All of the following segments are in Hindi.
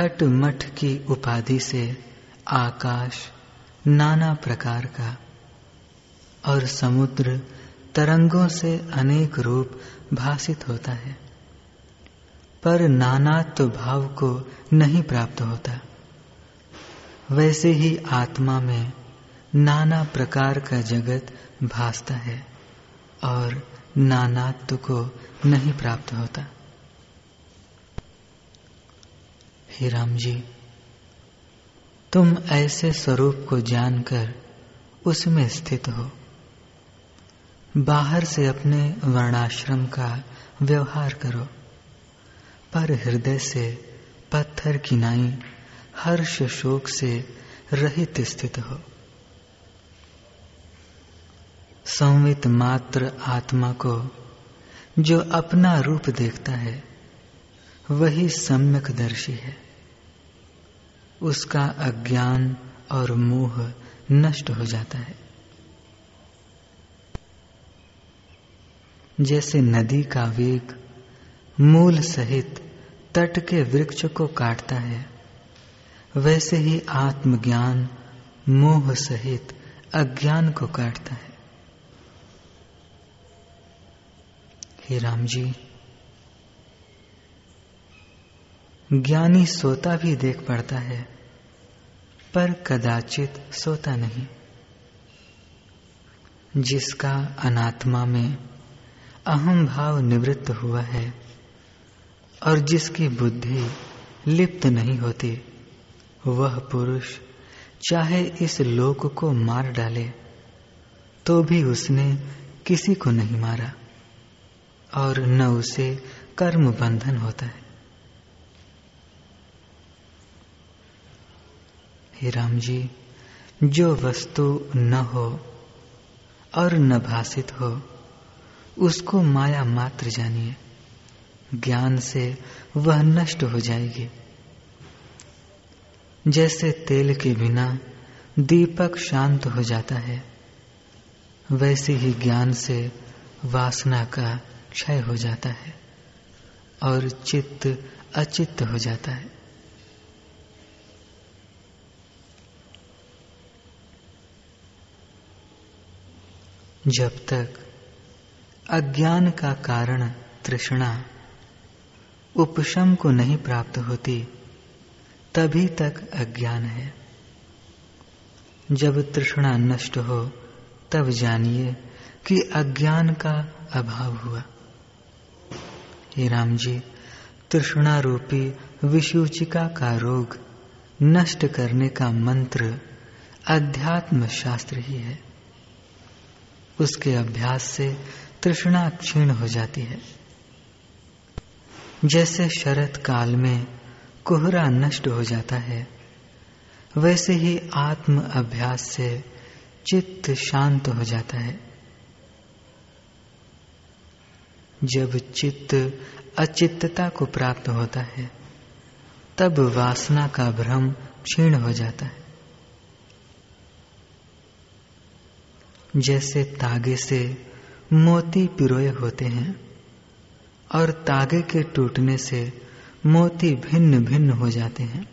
हट मठ की उपाधि से आकाश नाना प्रकार का और समुद्र तरंगों से अनेक रूप भाषित होता है, पर नानात्व भाव को नहीं प्राप्त होता। वैसे ही आत्मा में नाना प्रकार का जगत भासता है और नानात्व को नहीं प्राप्त होता। हे राम जी तुम ऐसे स्वरूप को जानकर उसमें स्थित हो। बाहर से अपने वर्णाश्रम का व्यवहार करो, पर हृदय से, पत्थर की नाई, हर्ष शोक से रहित स्थित हो। संवित मात्र आत्मा को जो अपना रूप देखता है, वही सम्यक दर्शी है। उसका अज्ञान और मोह नष्ट हो जाता है। जैसे नदी का वेग मूल सहित तट के वृक्ष को काटता है, वैसे ही आत्मज्ञान मोह सहित अज्ञान को काटता है। हे राम जी ज्ञानी सोता भी देख पड़ता है, पर कदाचित सोता नहीं। जिसका अनात्मा में अहम भाव निवृत्त हुआ है और जिसकी बुद्धि लिप्त नहीं होती, वह पुरुष चाहे इस लोक को मार डाले तो भी उसने किसी को नहीं मारा, और न उसे कर्म बंधन होता है। हे राम जी जो वस्तु न हो और न भाषित हो, उसको माया मात्र जानिए। ज्ञान से वह नष्ट हो जाएगी। जैसे तेल के बिना दीपक शांत हो जाता है, वैसे ही ज्ञान से वासना का क्षय हो जाता है और चित्त अचित्त हो जाता है। जब तक अज्ञान का कारण तृष्णा उपशम को नहीं प्राप्त होती, तभी तक अज्ञान है। जब तृष्णा नष्ट हो, तब जानिए कि अज्ञान का अभाव हुआ। हे राम जी, तृष्णा रूपी विसूचिका का रोग नष्ट करने का मंत्र अध्यात्म शास्त्र ही है। उसके अभ्यास से तृष्णा क्षीण हो जाती है। जैसे शरत काल में कोहरा नष्ट हो जाता है, वैसे ही आत्म अभ्यास से चित्त शांत हो जाता है। जब चित्त अचित्तता को प्राप्त होता है, तब वासना का भ्रम क्षीण हो जाता है। जैसे तागे से मोती पिरोए होते हैं और तागे के टूटने से मोती भिन्न भिन्न हो जाते हैं।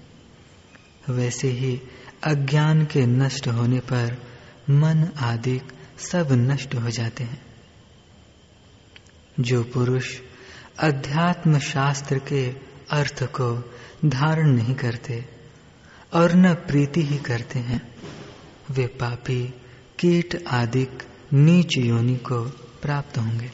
वैसे ही अज्ञान के नष्ट होने पर मन आदि सब नष्ट हो जाते हैं। जो पुरुष अध्यात्म शास्त्र के अर्थ को धारण नहीं करते और न प्रीति ही करते हैं, वे पापी कीट आदि नीच योनि को प्राप्त होंगे।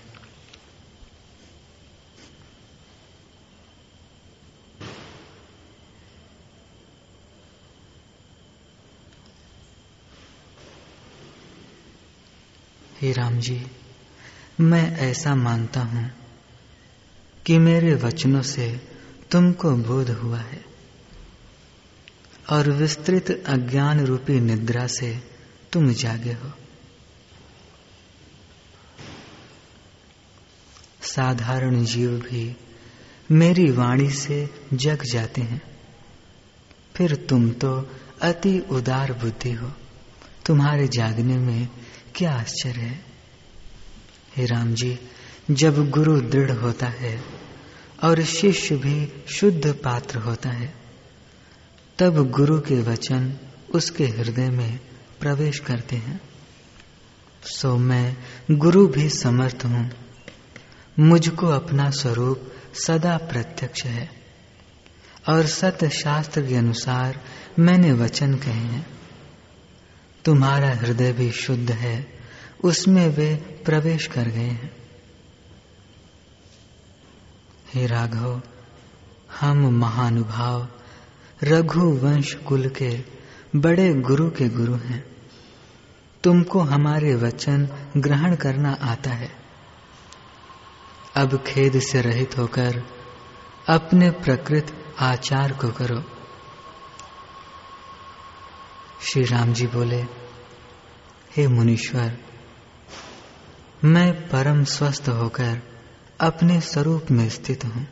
हे राम जी, मैं ऐसा मानता हूँ कि मेरे वचनों से तुमको बोध हुआ है और विस्तृत अज्ञान रूपी निद्रा से तुम जागे हो। साधारण जीव भी मेरी वाणी से जग जाते हैं। फिर तुम तो अति उदार बुद्धि हो। तुम्हारे जागने में क्या आश्चर्य है? हे राम जी, जब गुरु दृढ़ होता है और शिष्य भी शुद्ध पात्र होता है, तब गुरु के वचन उसके हृदय में प्रवेश करते हैं, सो मैं गुरु भी समर्थ हूँ। मुझको अपना स्वरूप सदा प्रत्यक्ष है, और सत्य शास्त्र के अनुसार मैंने वचन कहे हैं। तुम्हारा हृदय भी शुद्ध है, उसमें वे प्रवेश कर गए हैं। हे राघव, हम महानुभाव, रघुवंश कुल के बड़े गुरु के गुरु हैं। तुमको हमारे वचन ग्रहण करना आता है। अब खेद से रहित होकर अपने प्रकृत आचार को करो। श्री राम जी बोले, हे मुनीश्वर, मैं परम स्वस्थ होकर अपने स्वरूप में स्थित हूँ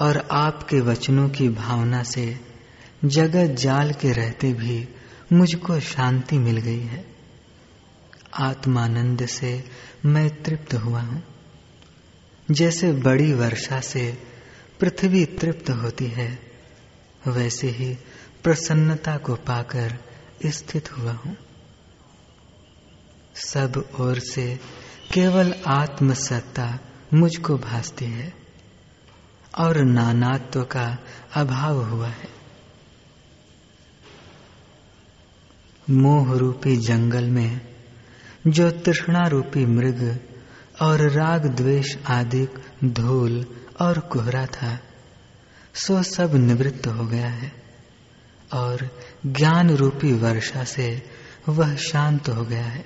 और आपके वचनों की भावना से जगत जाल के रहते भी मुझको शांति मिल गई है। आत्मानंद से मैं तृप्त हुआ हूँ। जैसे बड़ी वर्षा से पृथ्वी तृप्त होती है, वैसे ही प्रसन्नता को पाकर स्थित हुआ हूँ। सब ओर से केवल आत्मसत्ता मुझको भासती है और नानात्व का अभाव हुआ है। मोह रूपी जंगल में, जो तृष्णा रूपी मृग और राग द्वेष आदि धूल और कोहरा था, सो सब निवृत्त हो गया है। और ज्ञान रूपी वर्षा से वह शांत हो गया है।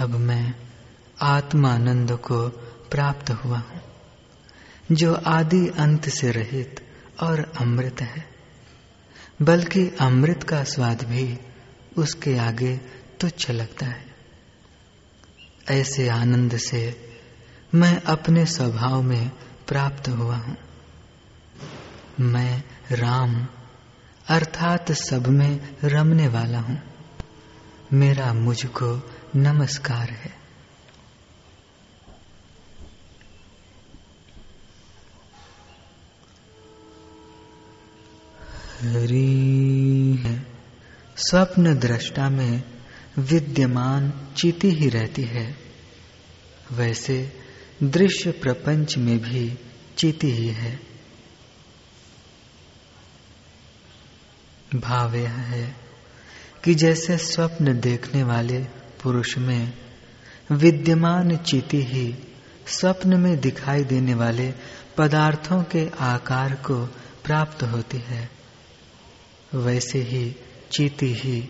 अब मैं आत्मानंद को प्राप्त हुआ हूँ, जो आदि अंत से रहित और अमृत है। बल्कि अमृत का स्वाद भी उसके आगे तुच्छ लगता है। ऐसे आनंद से मैं अपने स्वभाव में प्राप्त हुआ हूँ। मैं राम, अर्थात सब में रमने वाला हूँ। मेरा मुझको नमस्कार है। हरी स्वप्न दृष्टा में विद्यमान चीती ही रहती है। वैसे दृश्य प्रपंच में भी चीती ही है। भाव यह है कि जैसे स्वप्न देखने वाले पुरुष में विद्यमान चीती ही स्वप्न में दिखाई देने वाले पदार्थों के आकार को प्राप्त होती है वैसे ही चीती ही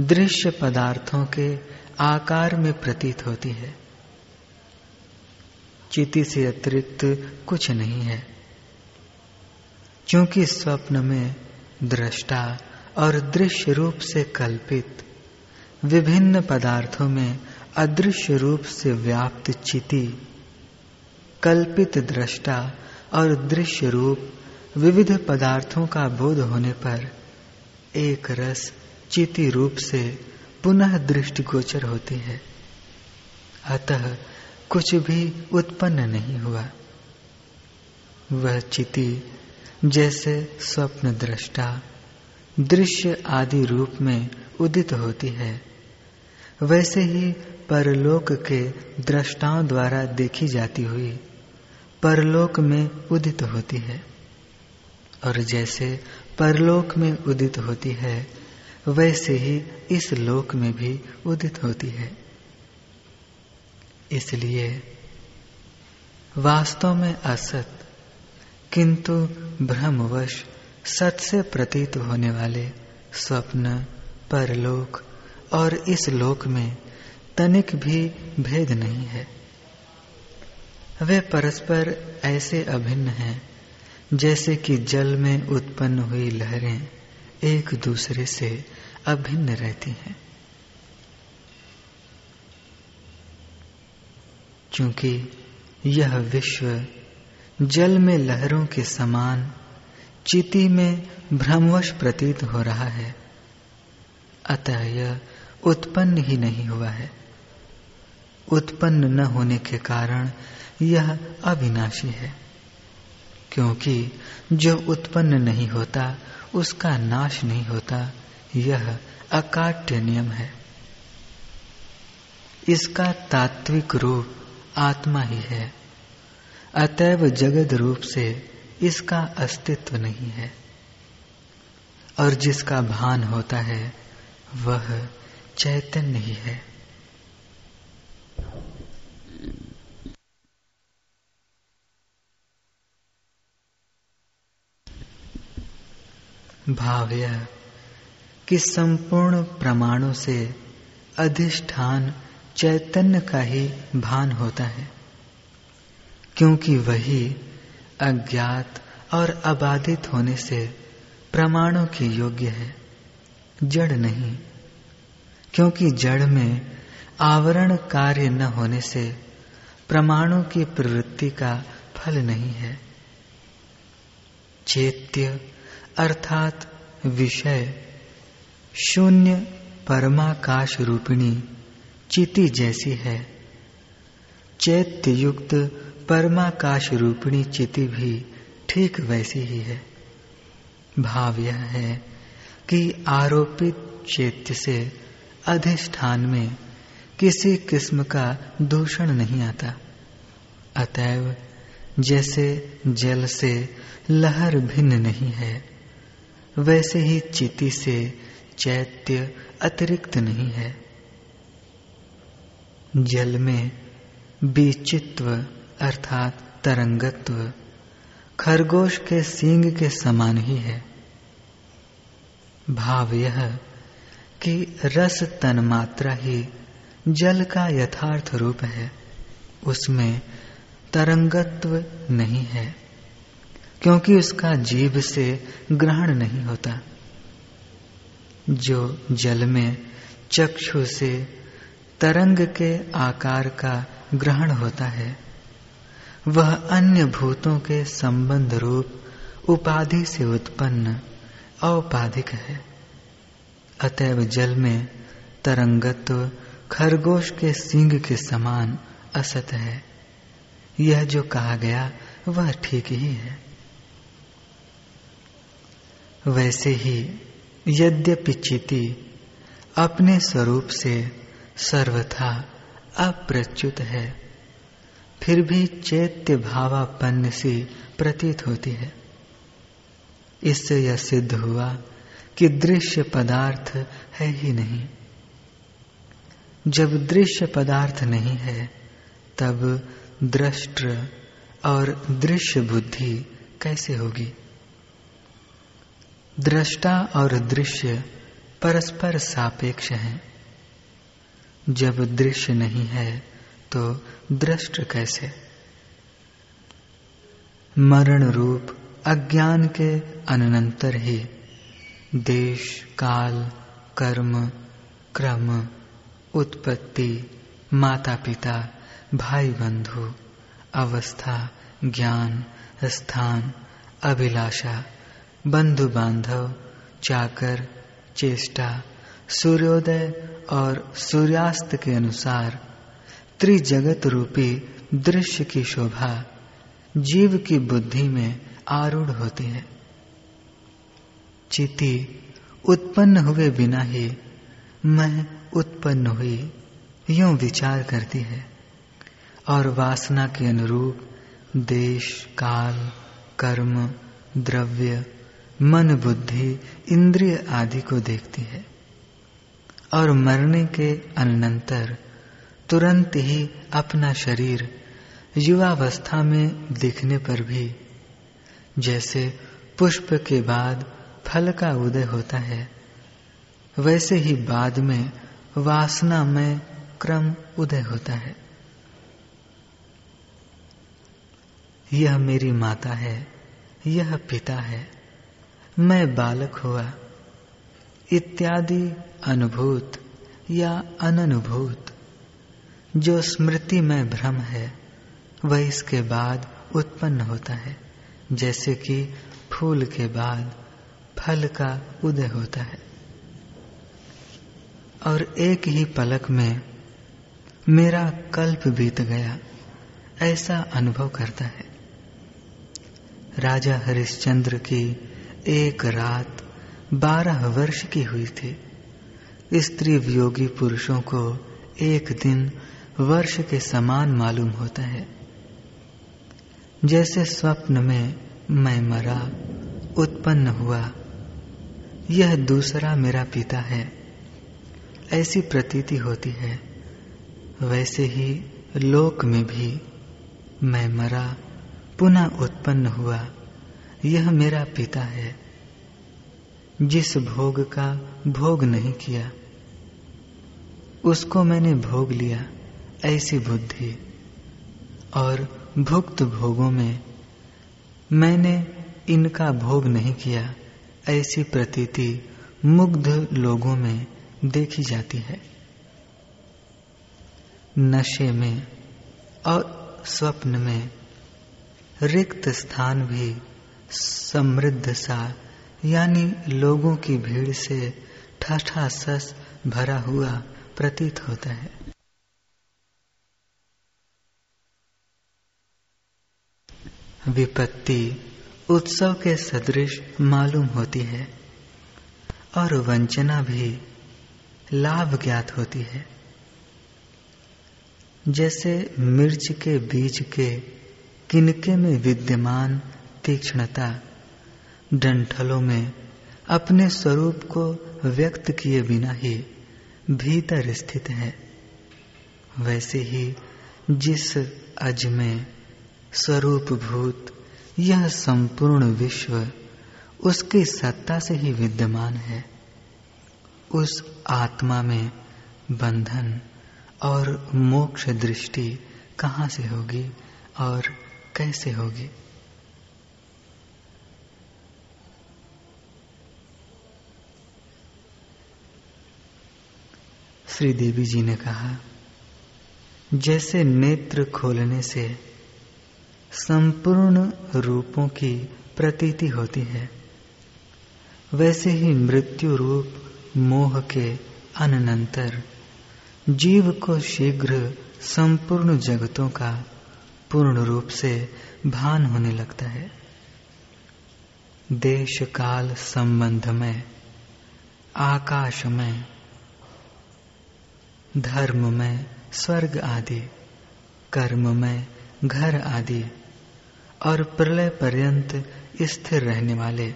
दृश्य पदार्थों के आकार में प्रतीत होती है। चीती से अतिरिक्त कुछ नहीं है, क्योंकि स्वप्न में दृष्टा और दृश्य रूप से कल्पित विभिन्न पदार्थों में अदृश्य रूप से व्याप्त चिति, कल्पित दृष्टा और दृश्य रूप विविध पदार्थों का बोध होने पर एक रस चिति रूप से पुनः दृष्टिगोचर होती है। अतः कुछ भी उत्पन्न नहीं हुआ। वह चिति जैसे स्वप्न दृष्टा, दृश्य आदि रूप में उदित होती है। वैसे ही परलोक के दृष्टाओं द्वारा देखी जाती हुई परलोक में उदित होती है। और जैसे परलोक में उदित होती है, वैसे ही इस लोक में भी उदित होती है। इसलिए वास्तव में असत, किंतु भ्रमवश सत से प्रतीत होने वाले स्वप्न, परलोक और इस लोक में तनिक भी भेद नहीं है। वे परस्पर ऐसे अभिन्न हैं जैसे कि जल में उत्पन्न हुई लहरें एक दूसरे से अभिन्न रहती हैं। क्योंकि यह विश्व जल में लहरों के समान चिति में भ्रमवश प्रतीत हो रहा है, अतः यह उत्पन्न ही नहीं हुआ है। उत्पन्न न होने के कारण यह अविनाशी है। क्योंकि जो उत्पन्न नहीं होता, उसका नाश नहीं होता। यह अकाट्य नियम है। इसका तात्विक रूप आत्मा ही है। अतएव जगत रूप से इसका अस्तित्व नहीं है। और जिसका भान होता है, वह चैतन्य ही है। भाव्य कि संपूर्ण प्रमाणों से अधिष्ठान चैतन्य का ही भान होता है, क्योंकि वही अज्ञात और अबाधित होने से प्रमाणों के योग्य है, जड़ नहीं, क्योंकि जड़ में आवरण कार्य न होने से प्रमाणों की प्रवृत्ति का फल नहीं है। चैत्य अर्थात विषय। शून्य परमाकाश रूपिणी चिति जैसी है। चैत्य युक्त परमाकाश रूपिणी चिति भी ठीक वैसी ही है। भाव यह है कि आरोपित चैत्य से अधिष्ठान में किसी किस्म का दूषण नहीं आता। अतएव जैसे जल से लहर भिन्न नहीं है वैसे ही चिति से चैत्य अतिरिक्त नहीं है। जल में बीचित्व अर्थात तरंगत्व खरगोश के सींग के समान ही है। भाव यह कि रस तन मात्रा ही जल का यथार्थ रूप है। उसमें तरंगत्व नहीं है। क्योंकि उसका जीव से ग्रहण नहीं होता। जो जल में चक्षु से तरंग के आकार का ग्रहण होता है, वह अन्य भूतों के संबंध रूप उपाधि से उत्पन्न औपाधिक है। अतएव जल में तरंगत्व खरगोश के सिंग के समान असत है। यह जो कहा गया, वह ठीक ही है। वैसे ही यद्यपि चिति अपने स्वरूप से सर्वथा अप्रच्युत है, फिर भी चैत्य भावापन्न सी प्रतीत होती है। इससे यह सिद्ध हुआ कि दृश्य पदार्थ है ही नहीं। जब दृश्य पदार्थ नहीं है, तब दृष्ट और दृश्य बुद्धि कैसे होगी? दृष्टा और दृश्य परस्पर सापेक्ष हैं। जब दृश्य नहीं है तो दृष्ट कैसे? मरण रूप अज्ञान के अनंतर ही। देश, काल, कर्म, क्रम, उत्पत्ति माता पिता भाई बंधु अवस्था, ज्ञान, स्थान, अभिलाषा बंधु बांधव, चाकर, चेष्टा, सूर्योदय और सूर्यास्त के अनुसार त्रिजगत रूपी दृश्य की शोभा जीव की बुद्धि में आरूढ़ होती है। चिति उत्पन्न हुए बिना ही मैं उत्पन्न हुई यूँ विचार करती है और वासना के अनुरूप देश, काल, कर्म, द्रव्य मन बुद्धि इंद्रिय आदि को देखती है और मरने के अनंतर तुरंत ही अपना शरीर युवावस्था में दिखने पर भी, जैसे पुष्प के बाद फल का उदय होता है, वैसे ही बाद में वासना में क्रम उदय होता है। यह मेरी माता है, यह पिता है। मैं बालक हुआ। इत्यादि अनुभूत या अननुभूत। जो स्मृति में भ्रम है, वह इसके बाद उत्पन्न होता है। जैसे कि फूल के बाद फल का उदय होता है। और एक ही पलक में मेरा कल्प बीत गया, ऐसा अनुभव करता है। राजा हरिश्चंद्र की एक रात बारह वर्ष की हुई थी। स्त्री वियोगी पुरुषों को एक दिन वर्ष के समान मालूम होता है। जैसे स्वप्न में मैं मरा, उत्पन्न हुआ, यह दूसरा मेरा पिता है। ऐसी प्रतीति होती है। वैसे ही लोक में भी मैं मरा, पुनः उत्पन्न हुआ। यह मेरा पिता है, जिस भोग का भोग नहीं किया, उसको मैंने भोग लिया ऐसी बुद्धि, और भुक्त भोगों में मैंने इनका भोग नहीं किया ऐसी प्रतीति मुग्ध लोगों में देखी जाती है। नशे में और स्वप्न में रिक्त स्थान भी समृद्ध सा, यानी लोगों की भीड़ से ठठासस भरा हुआ प्रतीत होता है। विपत्ति उत्सव के सदृश मालूम होती है और वंचना भी लाभ ज्ञात होती है। जैसे मिर्च के बीज के किनके में विद्यमान तीक्ष्णता, डंठलों में अपने स्वरूप को व्यक्त किए बिना ही भीतर स्थित है। वैसे ही जिस अज में स्वरूप भूत यह संपूर्ण विश्व उसकी सत्ता से ही विद्यमान है। उस आत्मा में बंधन और मोक्ष दृष्टि कहाँ से होगी और कैसे होगी? श्री देवी जी ने कहा, जैसे नेत्र खोलने से संपूर्ण रूपों की प्रतीति होती है, वैसे ही मृत्यु रूप मोह के अनंतर जीव को शीघ्र संपूर्ण जगतों का पूर्ण रूप से भान होने लगता है। देश काल संबंध में आकाश में धर्म में स्वर्ग आदि, कर्म में घर आदि और प्रलय पर्यंत स्थिर रहने वाले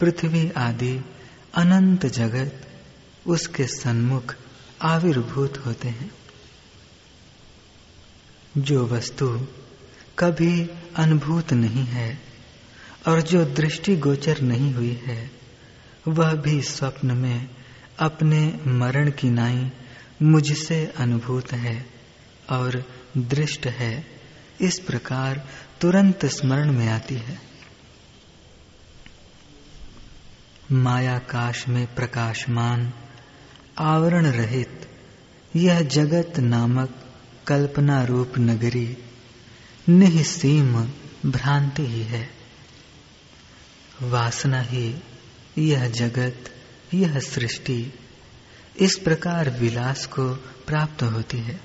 पृथ्वी आदि अनंत जगत उसके सन्मुख आविर्भूत होते हैं। जो वस्तु कभी अनुभूत नहीं है और जो दृष्टि गोचर नहीं हुई है, वह भी स्वप्न में अपने मरण की नाई मुझसे अनुभूत है और दृष्ट है। इस प्रकार तुरंत स्मरण में आती है। मायाकाश में प्रकाशमान, आवरण रहित, यह जगत नामक कल्पना रूप नगरी निसीम भ्रांति ही है। वासना ही यह जगत, यह सृष्टि इस प्रकार विलास को प्राप्त होती है।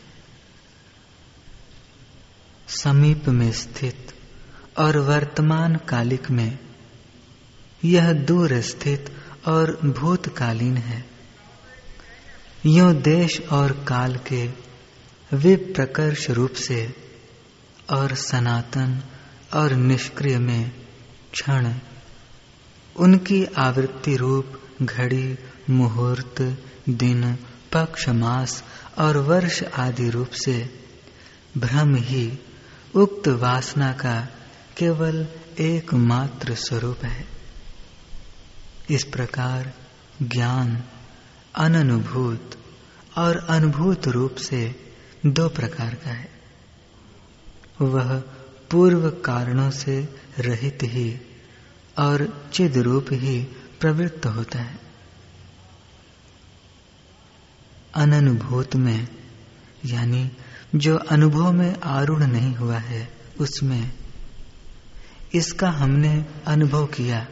समीप में स्थित और वर्तमान कालिक में यह दूर स्थित और भूतकालीन है। यो देश और काल के विप्रकर्ष रूप से और सनातन और निष्क्रिय में क्षण, उनकी आवृत्ति रूप, घड़ी, मुहूर्त दिन, पक्ष, मास और वर्ष आदि रूप से भ्रम ही उक्त वासना का केवल एकमात्र स्वरूप है। इस प्रकार ज्ञान, अननुभूत और अनुभूत रूप से दो प्रकार का है। वह पूर्व कारणों से रहित ही और चिद रूप ही प्रवृत्त होता है। अनुभूत में, यानी जो अनुभव में आरूढ़ नहीं हुआ है, उसमें। इसका हमने अनुभव किया।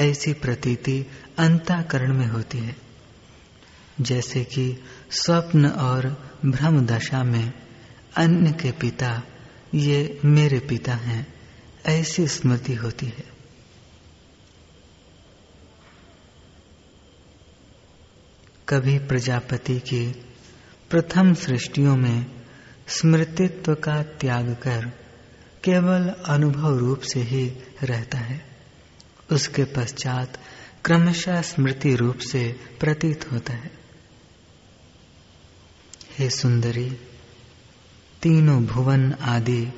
ऐसी प्रतीति अंताकरण में होती है। जैसे कि स्वप्न और भ्रम दशा में, अन्य के पिता, ये मेरे पिता हैं, ऐसी स्मृति होती है। कभी प्रजापति की प्रथम सृष्टियों में स्मृतित्व का त्याग कर केवल अनुभव रूप से ही रहता है। उसके पश्चात क्रमशः स्मृति रूप से प्रतीत होता है। हे सुंदरी, तीनों भुवन आदि,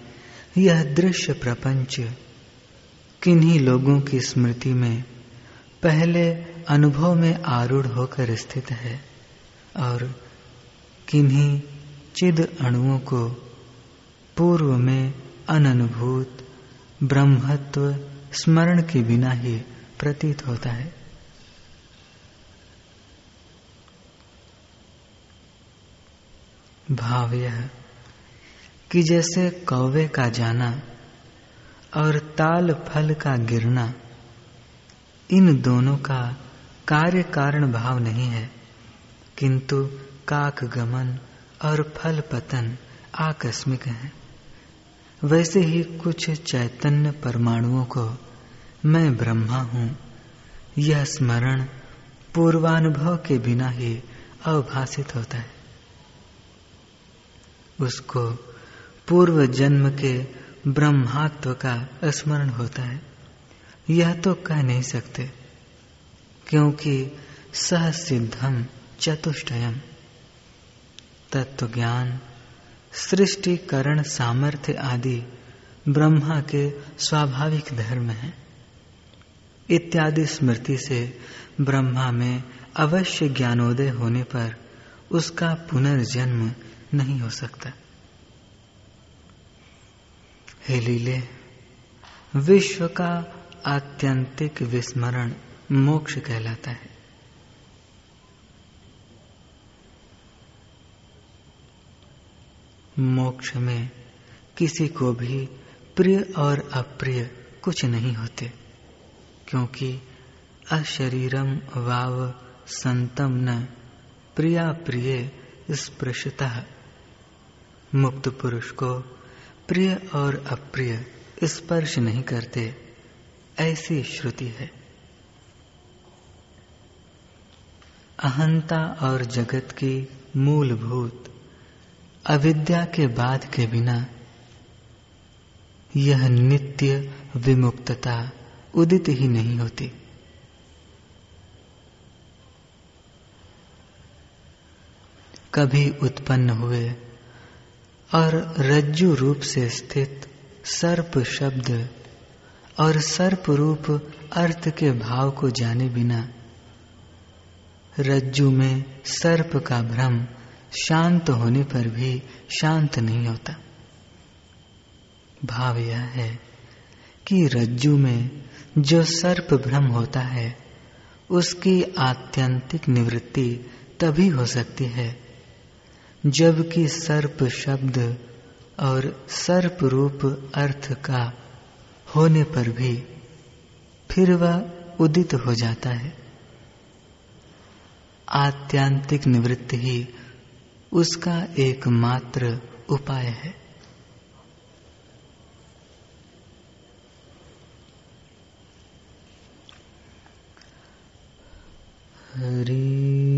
यह दृश्य प्रपंच, किन्हीं लोगों की स्मृति में पहले अनुभव में आरूढ़ होकर स्थित है और किन्हीं चिद अणुओं को पूर्व में अननुभूत ब्रह्मत्व स्मरण के बिना ही प्रतीत होता है। भाव यह कि जैसे कौवे का जाना और ताल फल का गिरना, इन दोनों का कार्य कारण भाव नहीं है। किंतु काक गमन और फल पतन आकस्मिक है। वैसे ही कुछ चैतन्य परमाणुओं को मैं ब्रह्मा हूँ। यह स्मरण पूर्वानुभव के बिना ही अवभाषित होता है। उसको पूर्व जन्म के ब्रह्मात्व का स्मरण होता है। यह तो कह नहीं सकते। क्योंकि सह सिद्धम चतुष्टयम। तत्व ज्ञान सृष्टिकरण सामर्थ्य आदि ब्रह्मा के स्वाभाविक धर्म है। इत्यादि स्मृति से ब्रह्मा में अवश्य ज्ञानोदय होने पर उसका पुनर्जन्म नहीं हो सकता। हे लीले, विश्व का आत्यंतिक विस्मरण मोक्ष कहलाता है। मोक्ष में किसी को भी प्रिय और अप्रिय कुछ नहीं होते, क्योंकि अशरीरम वाव संतम न प्रिया प्रिय स्पृशता मुक्त पुरुष को प्रिय और अप्रिय स्पर्श नहीं करते, ऐसी श्रुति है। अहंता और जगत की मूलभूत अविद्या के बाद के बिना यह नित्य विमुक्तता उदित ही नहीं होती। कभी उत्पन्न हुए और रज्जु रूप से स्थित सर्प शब्द और सर्प रूप अर्थ के भाव को जाने बिना रज्जु में सर्प का भ्रम शांत होने पर भी शांत नहीं होता। भाव यह है कि रज्जु में जो सर्प भ्रम होता है, उसकी आत्यंतिक निवृत्ति तभी हो सकती है, जबकि सर्प शब्द और सर्प रूप अर्थ का होने पर भी फिर वह उदित हो जाता है। आत्यांतिक निवृत्ति ही उसका एकमात्र उपाय है। हरी